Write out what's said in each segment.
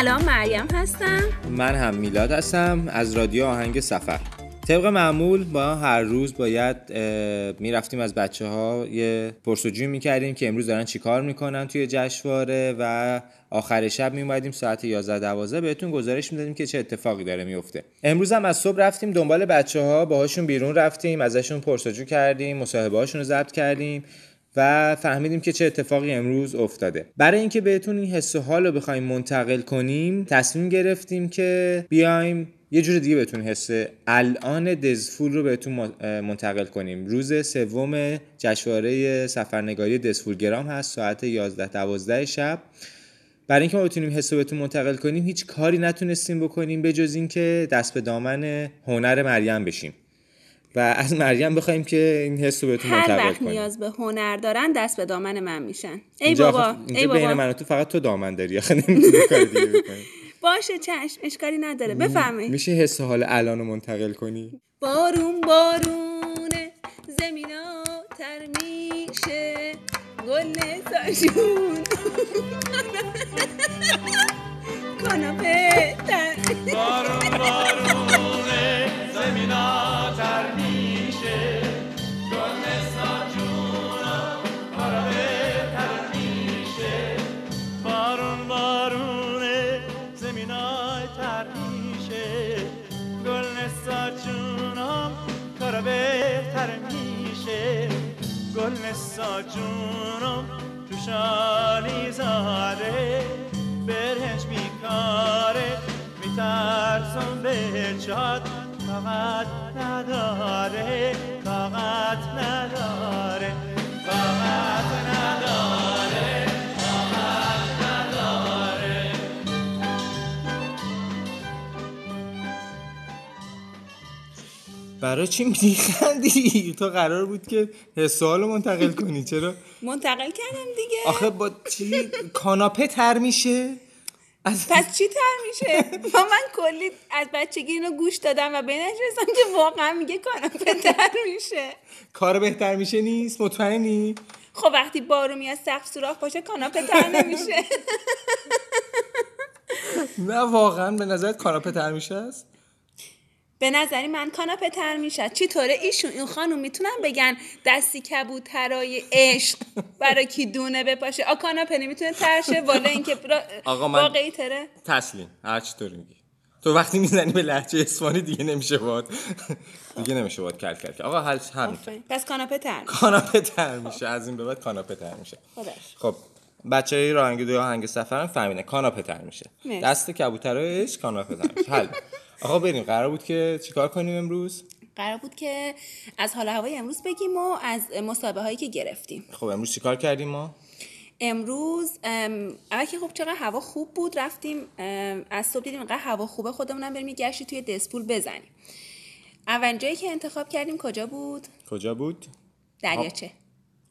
سلام مریم هستم. من هم میلاد هستم از رادیو آهنگ سفر. طبق معمول با هر روز باید می‌رفتیم از بچه ها یه پرسجوی می‌کردیم که امروز دارن چیکار می‌کنن توی جشنواره و آخر شب میومدیم ساعت 11 12 بهتون گزارش می‌دادیم که چه اتفاقی داره میفته امروز هم از صبح رفتیم دنبال بچه ها باهاشون بیرون رفتیم ازشون پرسجو کردیم مصاحبه هاشون رو ضبط کردیم. و فهمیدیم که چه اتفاقی امروز افتاده. برای اینکه بهتون این حس و حال رو بخوایم منتقل کنیم تصمیم گرفتیم که بیایم یه جور دیگه بهتون حس الان دزفول رو بهتون منتقل کنیم. روز سوم جشنواره سفرنگاری دزفول گرام هست ساعت 11 12 شب. برای اینکه ما بتونیم حس رو بهتون منتقل کنیم هیچ کاری نتونستیم بکنیم به جز اینکه دست به دامن هنر مریم بشیم. و از مریم بخوایم که این حس رو بهتون منتقل هر وقت نیاز به هنر دارن دست به دامن من میشن. ای بابا ای بابا. بین من تو فقط تو دامن داری آخه نمی‌تونی کاری دیگه بکنی. باشه چشم اشکالی نداره. بفهمی میشه حس حال الان رو منتقل کنی؟ بارون بارونه زمینا تر میشه. گل ساشون کاناپه. نسا جونم تو شالی زاره برهنج میکاره میترسم به چاد برای چی میخندی تو قرار بود که حس حال رو منتقل کنی. چرا؟ منتقل کردم دیگه. آخه با چی؟ کاناپه تر میشه؟ از پس چی تر میشه؟ با من کلی از بچگی اینو گوش دادم و به این رسیدم که واقعا میگه کاناپه تر میشه. کار بهتر میشه نیست؟ مطمئنی؟ خب وقتی بارو میاد سقف سوراخ باشه کاناپه تر نمیشه. نه واقعا به نظرت کاناپه تر میشه؟ است به نظری من کاناپه تر میشه چی طوره ایشون این خانم می‌تونن بگن دستی کبوترای عشق برای کی دونه بپاشه؟ آ کاناپه نمی‌تونه ترشه والا اینکه را- آقا من- واقعی تره؟ تسلیم. هر چی طور میگی. تو وقتی می‌زنی به لهجه اصفهانی دیگه نمیشه باد. دیگه نمیشه باد کل کل. آقا هر همین. پس کاناپه تر. کاناپه تر میشه. از این به بعد کاناپه تر میشه. خب بچه های راهنگی آهنگ سفرم فهمیدن کاناپه تر میشه. دست کبوترش کاناپه تر میشه. حل. آقا بریم قرار بود که چیکار کنیم امروز؟ قرار بود که از حال هوای امروز بگیم و از مسابقه هایی که گرفتیم. خب امروز چیکار کردیم ما؟ امروز ام، اول که خب چقدر هوا خوب بود رفتیم از صبح دیدیم اینقدر هوا خوبه خودمونم بریم یه گشتی توی دسپول بزنیم. اولین جایی که انتخاب کردیم کجا بود؟ کجا بود؟ دریاچه.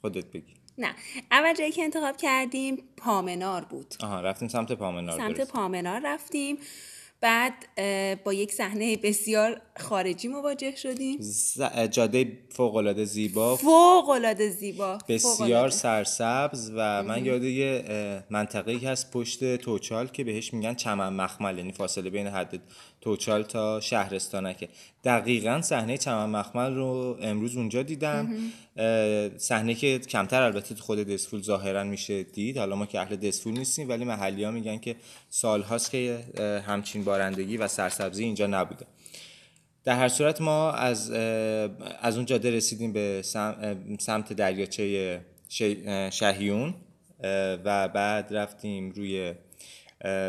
خودت بگی. نه اول جایی که انتخاب کردیم پامنار بود. آها رفتیم سمت پامنار سمت درست. پامنار رفتیم. بعد با یک صحنه بسیار خارجی مواجه شدیم. ز- جاده فوق العاده زیبا. فوق العاده زیبا بسیار فوق‌العاده. سرسبز و من یاد یه اه، منطقه‌ای هست پشت توچال که بهش میگن چمن مخمل یعنی فاصله بین حد توچال تا شهرستانکه. دقیقا صحنه چمن مخمل رو امروز اونجا دیدم. صحنه که کمتر البته خود دسفول ظاهرا میشه دید. حالا ما که اهل دسفول نیستیم ولی محلی ها میگن که سالهاست که اه، همچین بارندگی و سرسبزی اینجا نبوده. در هر صورت ما از از اون جاده رسیدیم به سمت دریاچه شهیون و بعد رفتیم روی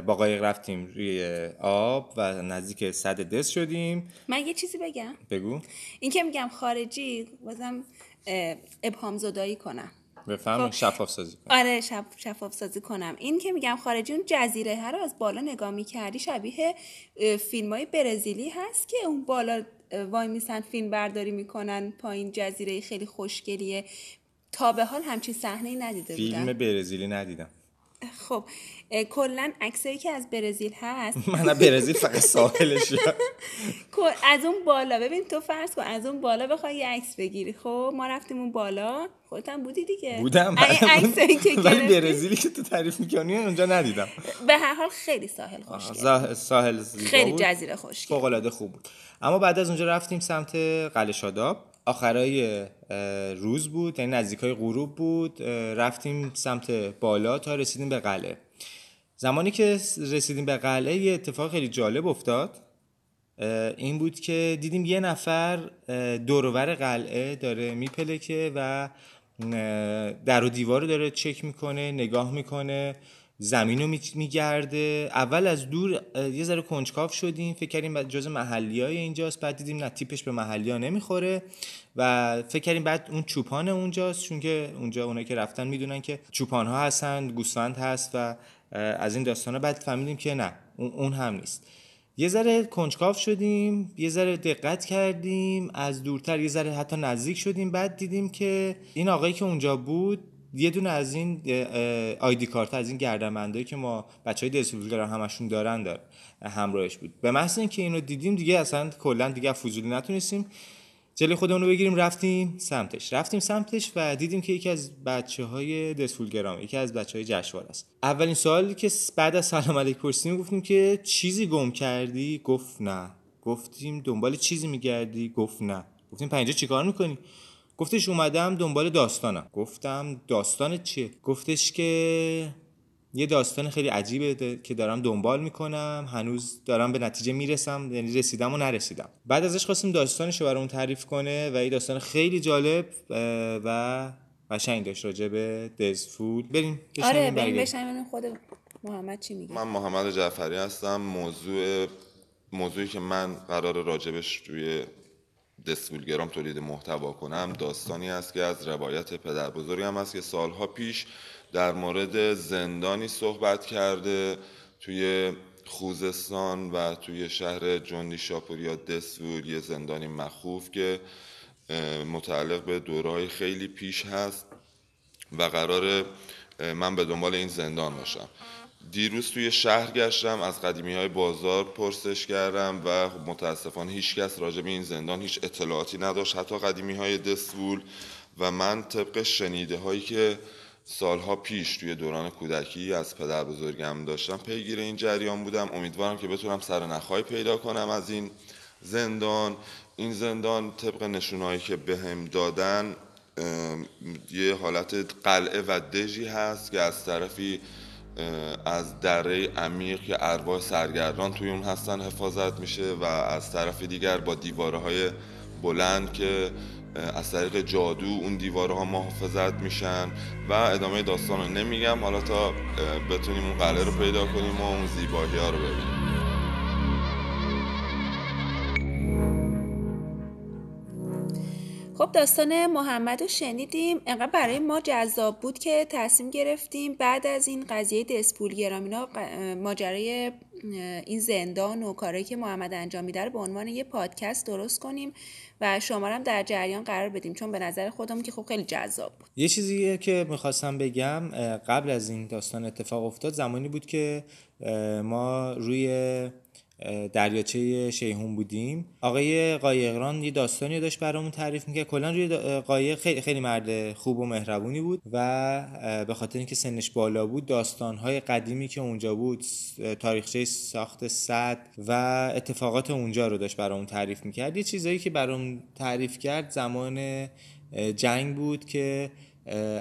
با قایق رفتیم روی آب و نزدیک صد دس شدیم. من یه چیزی بگم. بگو. این که میگم خارجی بازم ابهام زدایی کنم. بفهم خب. شفاف سازی کن آره شف... شفاف سازی کنم. این که میگم خارجی اون جزیره ها رو از بالا نگاه می‌کردی شبیه فیلم های برزیلی هست که اون بالا وای میسن فیلم برداری می‌کنن پایین جزیره خیلی خوشگلیه. تا به حال همچین صحنه ای ندیده فیلم بودم. برزیلی ندیدم. خب کلا عکسایی که از برزیل هست. من برزیل فقط ساحلش از اون بالا ببین تو فرض کن از اون بالا بخوای یه عکس بگیری. خب ما رفتیم اون بالا. خودت هم بودی دیگه. بودم. این عکسایی که ولی برزیلی که تو تعریف می‌کنی اونجا ندیدم. به هر حال خیلی ساحل خوشگل. ساحل خیلی. جزیره خوشگل. فوق العاده خوب بود. اما بعد از اونجا رفتیم سمت قلعه شاداب. آخرای روز بود یعنی نزدیکای غروب بود رفتیم سمت بالا تا رسیدیم به قلعه. زمانی که رسیدیم به قلعه یه اتفاق خیلی جالب افتاد. این بود که دیدیم یه نفر دورور قلعه داره میپلکه و در و دیوار داره چک می‌کنه نگاه می‌کنه. زمین رو میگرده. اول از دور یه ذره کنجکاو شدیم. فکر کردیم جز محلی های اینجاست. بعد دیدیم نه تیپش به محلی ها نمی‌خوره. و فکر کردیم بعد اون چوپان اونجاست. چون که اونجا اونایی که رفتن می‌دونن که چوپان ها هستن گوسفند هست و از این داستان بعد فهمیدیم که نه اون هم نیست. یه ذره کنجکاو شدیم. یه ذره دقت کردیم. از دورتر یه ذره حتی نزدیک شدیم. بعد دیدیم که این آقایی که اونجا بود یه دونه از این آیدی کارت از این گردنبندایی که ما بچهای دسفولگرام همشون دارن دار همراهش بود. به محض اینکه اینو دیدیم دیگه اصلا کلا دیگه فضولی نتونستیم جلوی خودمون رو بگیریم رفتیم سمتش. رفتیم سمتش و دیدیم که یکی از بچه های دسفولگرام یکی از بچه های جشنواره است. اولین سوالی که بعد از سلام علیک پرسیدیم گفتیم که چیزی گم کردی؟ گفت نه. گفتیم دنبال چیزی میگردی؟ گفت نه. گفتیم پنجه چیکار می‌کنی؟ گفتش اومدم دنبال داستانم. گفتم داستان چیه؟ گفتش که یه داستان خیلی عجیبه ده- که دارم دنبال می‌کنم. هنوز دارم به نتیجه می‌رسم یعنی رسیدم و نرسیدم. بعد ازش خواستیم داستانش رو برامون تعریف کنه و یه داستان خیلی جالب و قشنگ داشت راجع به دزفول بریم آره بریم. بشنویم خود محمد چی میگه. من محمد جعفری هستم. موضوع موضوعی که من قرار راجبش توی دسفولگرام تولید محتوا کنم داستانی است که از روایت پدر بزرگم است که سالها پیش در مورد زندانی صحبت کرده توی خوزستان و توی شهر جندی شاپور یا دسفول یه زندانی مخوف که متعلق به دورهای خیلی پیش هست و قرار من به دنبال این زندان باشم. دیروز توی شهر گشتم از قدیمی های بازار پرسش کردم و خب متاسفانه هیچ کس راجع به این زندان هیچ اطلاعاتی نداشت حتی قدیمی های دسفول و من طبق شنیده هایی که سالها پیش توی دوران کودکی از پدر بزرگم داشتم پیگیر این جریان بودم. امیدوارم که بتونم سر پیدا کنم از این زندان. این زندان طبق نشونهایی که بهم دادن ام، یه حالت قلعه و دژی هست که از طرفی از دره عمیق که ارواح سرگردان توی اون هستن حفاظت میشه و از طرف دیگر با دیواره های بلند که از طریق جادو اون دیواره ها محافظت میشن و ادامه داستان رو نمیگم. حالا تا بتونیم اون قلعه رو پیدا کنیم و اون زیبایی ها رو ببینیم. خب داستان محمد رو شنیدیم. انقدر برای ما جذاب بود که تصمیم گرفتیم بعد از این قضیه دسپول گرامینا ماجرای این زندان و کارهایی که محمد انجام میده رو به عنوان یه پادکست درست کنیم و شما هم در جریان قرار بدیم. چون به نظر خودمون که خب خیلی جذاب بود. یه چیزی که می‌خواستم بگم قبل از این داستان اتفاق افتاد زمانی بود که ما روی دریاچه شیهون بودیم. آقای قایقران یه داستانی داشت برامون تعریف می‌کرد. کلا روی قایق خیلی خیلی مرد خوب و مهربونی بود و به خاطر اینکه سنش بالا بود داستانهای قدیمی که اونجا بود تاریخچه ساخت صد و اتفاقات اونجا رو داشت برامون تعریف می‌کرد. یه چیزایی که برامون تعریف کرد زمان جنگ بود که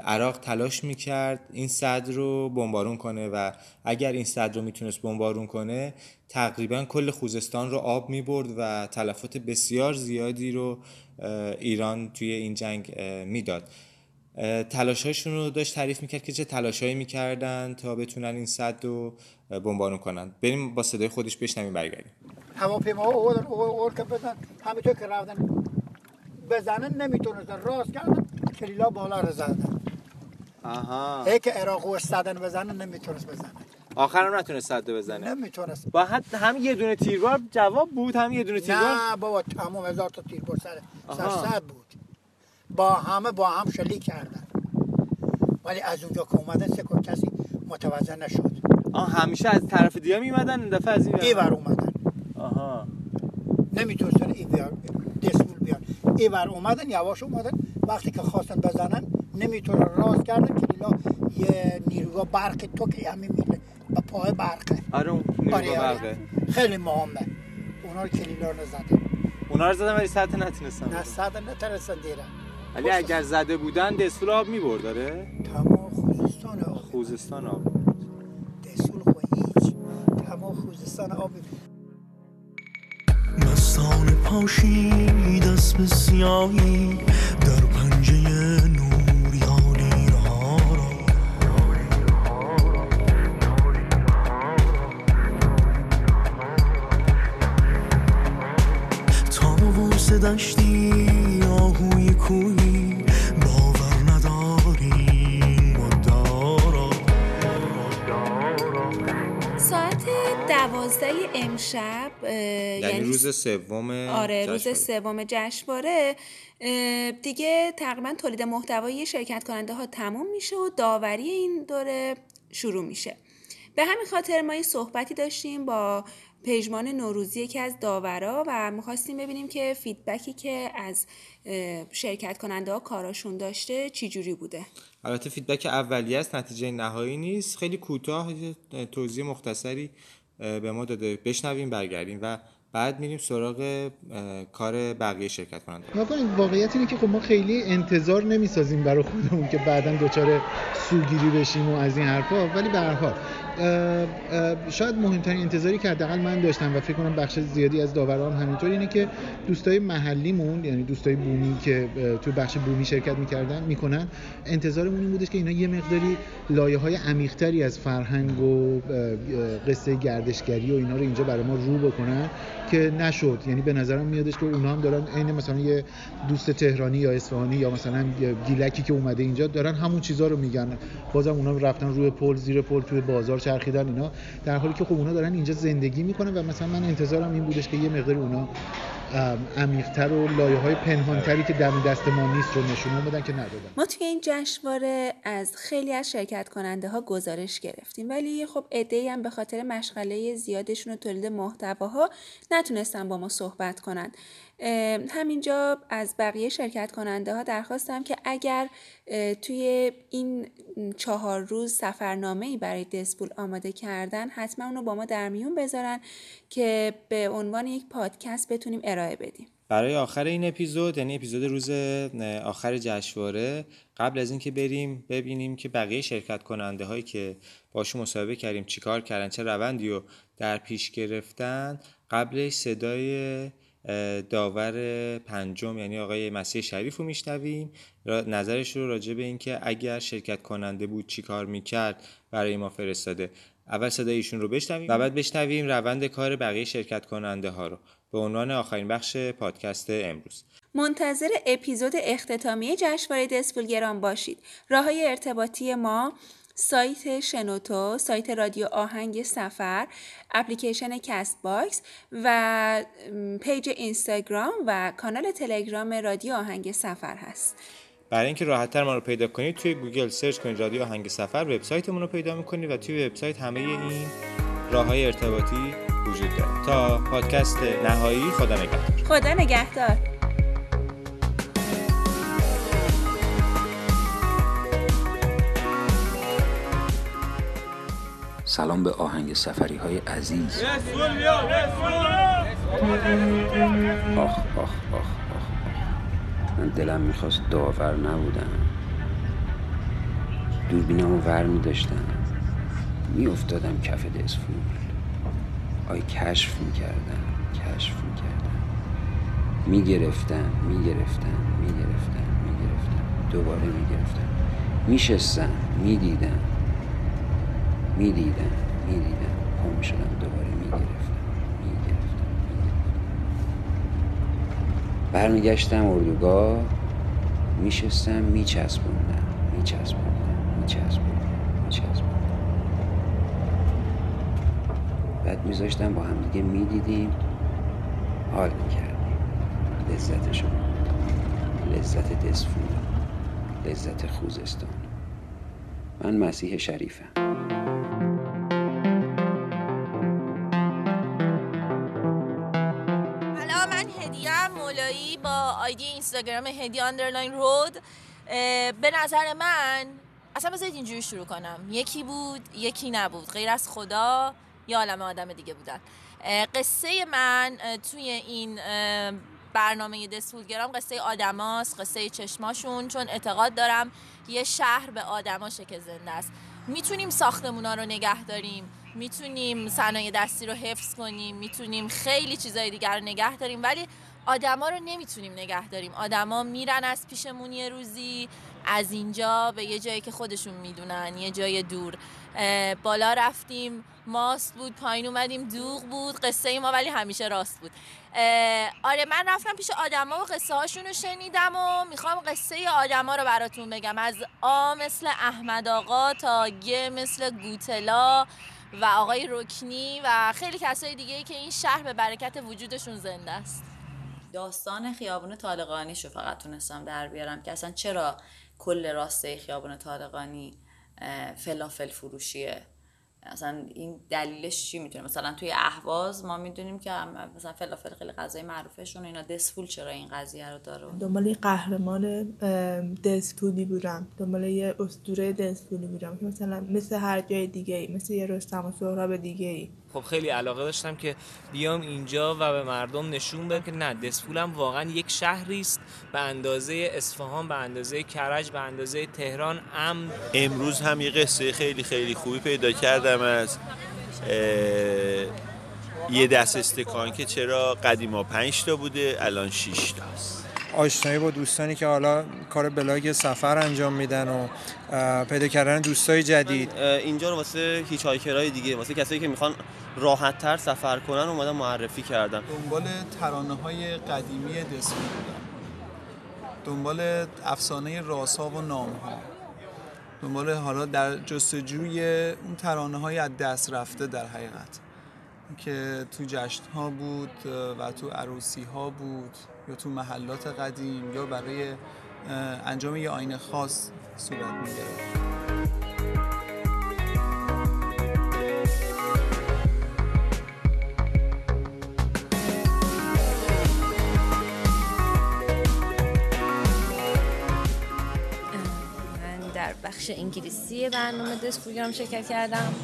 عراق تلاش می‌کرد این صد رو بمبارون کنه و اگر این صد رو می‌تونست بمبارون کنه تقریبا کل خوزستان رو آب می‌برد و تلفات بسیار زیادی رو ایران توی این جنگ می‌داد. تلاشهاشون رو داشت تعریف می‌کرد که چه تلاشهایی می‌کردن تا بتونن این صد رو بمبارون کنن. بریم با صدای خودش بشنویم برگردیم. هواپیما اومدن اور اور که بزن همینطور که رفتن بزنن نمی‌تونستن. راست کردن. کلیلا بالا رو زدن. آها. هی که عراق استادن بزنن نمی‌تونست بزنن آخرم نتونست صد بزنه. نمی‌تونست. با حد هم یه دونه تیربار جواب بود هم یه دونه تیربار نه بابا تمام هزار تا تیر بر سر سر. صد بود. با همه با هم شلیک کردن. ولی از اونجا که اومدن سه کسی متوجه نشد. آه همیشه از طرف دیگه میمدن این دفعه از این. ایور اومدن. آها. نمی‌تونستن ایور دسمول بیان. ایور اومدن یواش اومدن. وقتی که خواستن بزنن نمی‌تونن. راست کردن کلیلا یه نیروگاه برق تو که همین میله با پای برقه آره اون نیروگاه آره، آره. برقه. خیلی مهمه. اونا رو کلیلا رو زدن. اونا رو زدن ولی سطح نتونستن نه صد نترسن دیرن. ولی اگر زده بودن دستور آب می‌برد داره تمام خوزستان آب. خوزستان آب. دسول خو هیچ. تمام خوزستان آب. مستان پاشید دست به سیاهی. دشتی آهوی کوی باور نداریم مدارا. ساعت دوازده امشب اه، یعنی روز سوم آره روز جشنواره. سوم جشنواره. دیگه تقریبا تولید محتوای شرکت کننده ها تموم میشه و داوری این دوره شروع میشه. به همین خاطر ما یه صحبتی داشتیم با پژمان نوروزی یکی از داورا و می‌خواستیم ببینیم که فیدبکی که از شرکت کننده ها کاراشون داشته چی جوری بوده. البته فیدبک اولیه است نتیجه نهایی نیست. خیلی کوتاه توضیح مختصری به ما داده. بشنویم برگردیم و بعد میریم سراغ کار بقیه شرکت کننده نکنید واقعیت اینه که خب ما خیلی انتظار نمی‌سازیم برای خودمون که بعدا دچار سوگیری بشیم و از این حرفا ولی به هر حال شاید مهمترین انتظاری که حداقل من داشتم و فکر کنم بخش زیادی از داوران همینطور اینه که دوستای محلیمون یعنی دوستای بومی که توی بخش بومی شرکت می‌کردن می‌کنن. انتظارمون این بودش که اینا یه مقداری لایه عمیقتری از فرهنگ و قصه گردشگری و اینا رو اینجا برای ما رو بکنن که نشد. یعنی به نظرم میادش که اونا هم دارن عین مثلا یه دوست تهرانی یا اصفهانی یا مثلا گیلکی که اومده اینجا دارن همون چیزا رو میگن. بازم اونا رفتن روی پل زیر پل توی بازار چرخیدن اینا در حالی که خب اونا دارن اینجا زندگی می‌کنن و مثلا من انتظارم این بودش که یه مقداری اونا عمیق‌تر و لایه های پنهانتری که دم دست ما نیست رو نشون بدن که ندادن. ما توی این جشنواره از خیلی از شرکت کننده ها گزارش گرفتیم ولی خب عده‌ای هم به خاطر مشغله زیادشون و تولید محتواها نتونستن با ما صحبت کنن. همینجا از بقیه شرکت کننده ها درخواستم که اگر توی این چهار روز سفرنامه ای برای دسپول آماده کردن حتما اونو با ما در میون بذارن که به عنوان یک پادکست بتونیم ارائه بدیم. برای آخر این اپیزود یعنی اپیزود روز آخر جشنواره قبل از اینکه بریم ببینیم که بقیه شرکت کننده هایی که باشون مصاحبه کردیم چیکار کردن چه روندی رو در پیش گرفتن قبلش صدای داور پنجم یعنی آقای مسیح شریف رو میشنویم. نظرش رو راجع به اینکه اگر شرکت کننده بود چیکار می‌کرد برای ما فرستاده. اول صدای ایشون رو بشنویم و بعد بشنویم روند کار بقیه شرکت کننده ها رو. به عنوان آخرین بخش پادکست امروز منتظر اپیزود اختتامیه جشنواره دزفول‌گرام باشید. راه های ارتباطی ما سایت شنوتو، سایت رادیو آهنگ سفر، اپلیکیشن Castbox و پیج اینستاگرام و کانال تلگرام رادیو آهنگ سفر هست. برای اینکه راحتتر ما رو پیدا کنید توی گوگل search کنید رادیو آهنگ سفر وبسایتمون رو پیدا می‌کنید و توی وبسایت همه این راه های ارتباطی وجود داره. تا پادکست نهایی خدا نگهدار. خدا نگهدار. سلام به آهنگ سفری های عزیز. آخ آخ آخ آخ آخ. من دلم می‌خواست داور نبودم. دوربینمو ور میداشتم. میافتادم کف دسفول آی کشف می‌کردم کشف می‌کردم. می‌گرفتم می‌گرفتم می‌گرفتم می‌گرفتم. دوباره می‌گرفتم. میشستم می‌دیدم. می‌دیدم می‌دیدم. پا می‌شدم دوباره می‌گرفتم. می‌گرفتم می‌گرفتم. برمیگشتم اردوگاه. میشستم میچسبوندم میچسبوندم میچسبوندم میچسبوندم. بعد میذاشتم با می می‌دیدیم. حال می‌کردیم. لذت لذت دسفون لذت خوزستان. من مسیح شریفم. مولایی با آیدی اینستاگرام هدی آندرلاین رود. به نظر من اصلا بذارید اینجوری شروع کنم. یکی بود یکی نبود. غیر از خدا. یا عالم آدم دیگه بودن. قصه من توی این برنامه دسفولگرام قصه آدماست قصه چشماشون چون اعتقاد دارم یه شهر به آدماشه که زنده است. می‌تونیم ساختمونا رو نگه داریم می‌تونیم صنایع دستی رو حفظ کنیم می‌تونیم خیلی چیزای دیگر رو نگه داریم ولی آدما رو نمی‌تونیم نگه داریم. آدما میرن از پیشمون یه روزی از اینجا به یه جایی که خودشون می‌دونن یه جای دور. بالا رفتیم ماست بود پایین اومدیم دوغ بود قصه ما ولی همیشه راست بود. آره من رفتم پیش آدما و قصه هاشون رو شنیدم و می‌خوام قصه آدما رو براتون بگم. از آ مثل احمد آقا تا گ مثل گوتلا و آقای رکنی و خیلی کسای دیگه که این شهر به برکت وجودشون زنده است. داستان خیابون طالقانی شو فقط تونستم در بیارم که اصلا چرا کل راسته خیابون طالقانی فلافل فروشیه؟ اصلا این دلیلش چی می‌تونه؟ مثلا توی اهواز ما می‌دونیم که مثلا فلافل خیلی غذای معروفشون اینا دسفول چرا این قضیه رو داره؟ دنبال یه قهرمان دسفولی بودم. دنبال یه اسطوره دسفولی بودم مثلا مثل هر جای دیگه ای مثل یه رستم و سهراب دیگه ای خب خیلی علاقه داشتم که بیام اینجا و به مردم نشون بدم که نه دسفولم واقعا یک شهری است به اندازه اصفهان به اندازه کرج به اندازه تهران امن امروز هم یه قصه خیلی خیلی خوبی پیدا کردم از یه دست استکان که چرا قدیما پنج تا بوده الان 6 تاست. آشنایی با دوستانی که حالا کار بلاگ سفر انجام میدن و پیدا کردن دوستای جدید. اینجا رو واسه هیچایکرهای دیگه واسه کسایی که می‌خوان راحت تر سفر کنن اومدن معرفی کردم دنبال ترانه های قدیمی دسمی بودم. دنبال افسانه راسا و نام ها دنبال حالا در جستجوی اون ترانه های از دست رفته در حقیقت. که تو جشن ها بود و تو عروسی ها بود یا تو محلات قدیم یا برای انجام یه آین خاص صورت می‌گرفت. بخش انگلیسی برنامه دسک پروگرام شرکت کردم.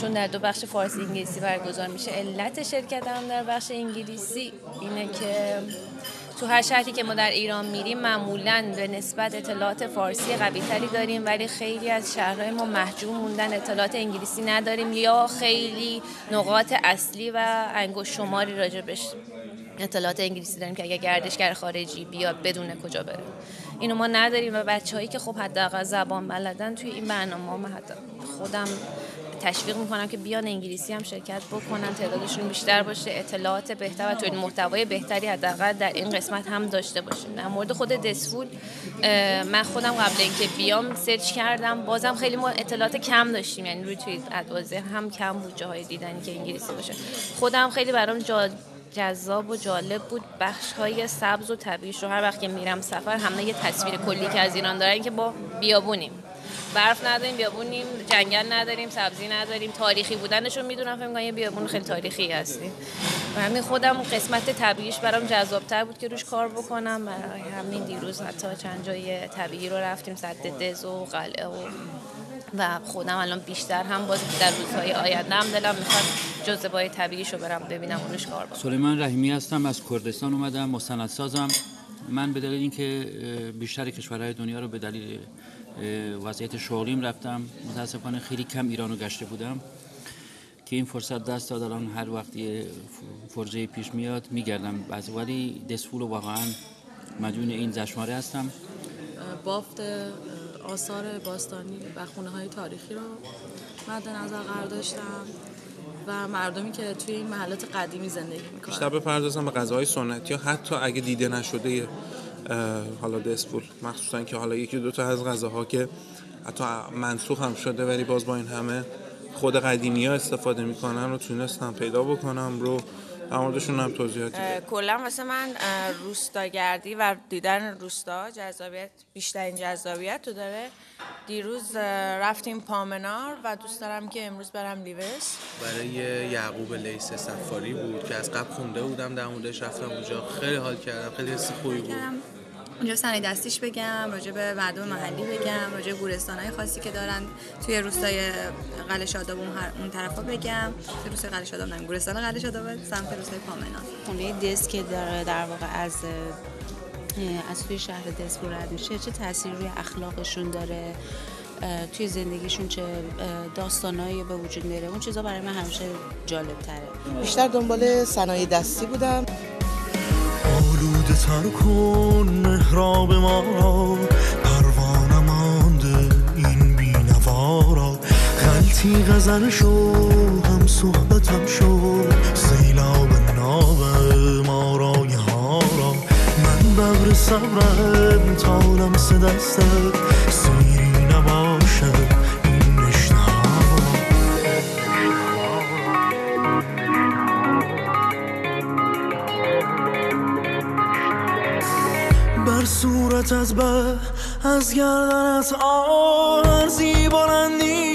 چون در دو بخش فارسی انگلیسی برگزار میشه علت شرکتم در بخش انگلیسی اینه که تو هر شهری که ما در ایران میریم معمولا به نسبت اطلاعات فارسی قوی تری داریم ولی خیلی از شهرهای ما محجوم موندن اطلاعات انگلیسی نداریم یا خیلی نقاط اصلی و انگشت شماری راجبش اطلاعات انگلیسی داریم که اگر گردشگر خارجی بیاد بدون کجا بره. اینو ما نداریم و بچههایی که خب حداقل زبان بلدن توی این برنامه من حتی خودم تشویق می‌کنم که بیان انگلیسی هم شرکت بکنن تعدادشون بیشتر باشه اطلاعات بهتر و توی محتوای بهتری حداقل در این قسمت هم داشته باشیم. در مورد خود دسفول من خودم قبل اینکه بیام سرچ کردم بازم خیلی ما اطلاعات کم داشتیم یعنی روی توی ادوازه هم کم بود جاهای دیدنی که انگلیسی باشه. خودم خیلی برام جا جذاب و جالب بود. بخش های سبز و طبیعیش رو هر وقت که میرم سفر همه یه تصویر کلی که از ایران دارن که با بیابونیم. برف نداریم بیابونیم جنگل نداریم سبزی نداریم تاریخی بودنش رو می‌دونم. فکر می‌کنم یه بیابون خیلی تاریخی هستیم. و همین خودم قسمت طبیعیش برام جذابتر بود که روش کار بکنم. همین دیروز حتی چند جای طبیعی رو رفتیم سد دز و قلعه و و خودم الان بیشتر هم باز در روزهای آینده هم دلم می‌خواد جزبای طبیعیش رو برم ببینم روش کار بکنم سلیمان رحیمی هستم از کردستان اومدم مستندسازم. من به دلیل اینکه بیشتر کشورهای دنیا رو به دلیل وضعیت شغلیم رفتم متاسفانه خیلی کم ایران رو گشته بودم که این فرصت دست داد. الان هر وقت یه ف- فرصه پیش میاد میگردم بعض ولی دسفول واقعا مدیون این جشنواره هستم. بافت آثار باستانی و خونه های تاریخی رو مد نظر قرار داشتم و مردمی که توی این محلات قدیمی زندگی بیشتر می‌کنن بپردازم به غذاهای سنتی یا حتی اگه دیده نشده حالا دسپول. مخصوصا که حالا یکی دو تا از غذاها که حتی منسوخ هم شده ولی باز با این همه خود قدیمی ها استفاده می‌کنن رو تونستم پیدا بکنم رو در موردشون هم توضیحاتی کلا واسه من روستاگردی و دیدن روستا جذابیت بیشترین جذابیت تو داره. دیروز رفتیم پامنار و دوست دارم که امروز برم لیوس برای یعقوب لیس سفاری بود که از قبل خونده بودم در موردش رفتم اونجا. خیلی حال کردم خیلی حس خوبی بود. اونجا صنایع دستیش بگم راجع به مردم محلی بگم راجع به گورستانهای خاصی که دارن توی روستای قلعه شاداب اون, هر... اون طرفا بگم. توی روستای قلعه شاداب نه گورستان قلعه شاداب سمت روستای پامنان خونه دست که در, در واقع از از توی شهر دست رد میشه چه تاثیری روی اخلاقشون داره؟ توی زندگیشون چه داستانایی به وجود میاره؟ اون چیزا برای من همیشه جالب تره بیشتر دنبال صنایع دستی بودم. آلوده تر کن. محراب ما را پروانه مانده این بینوا را. خلطی غزل شو هم صحبتم شو. سیلاب ناب ما را ها را. من ببر صبرم تا لمس دستت. از با، از گردن از آرزی بلندی.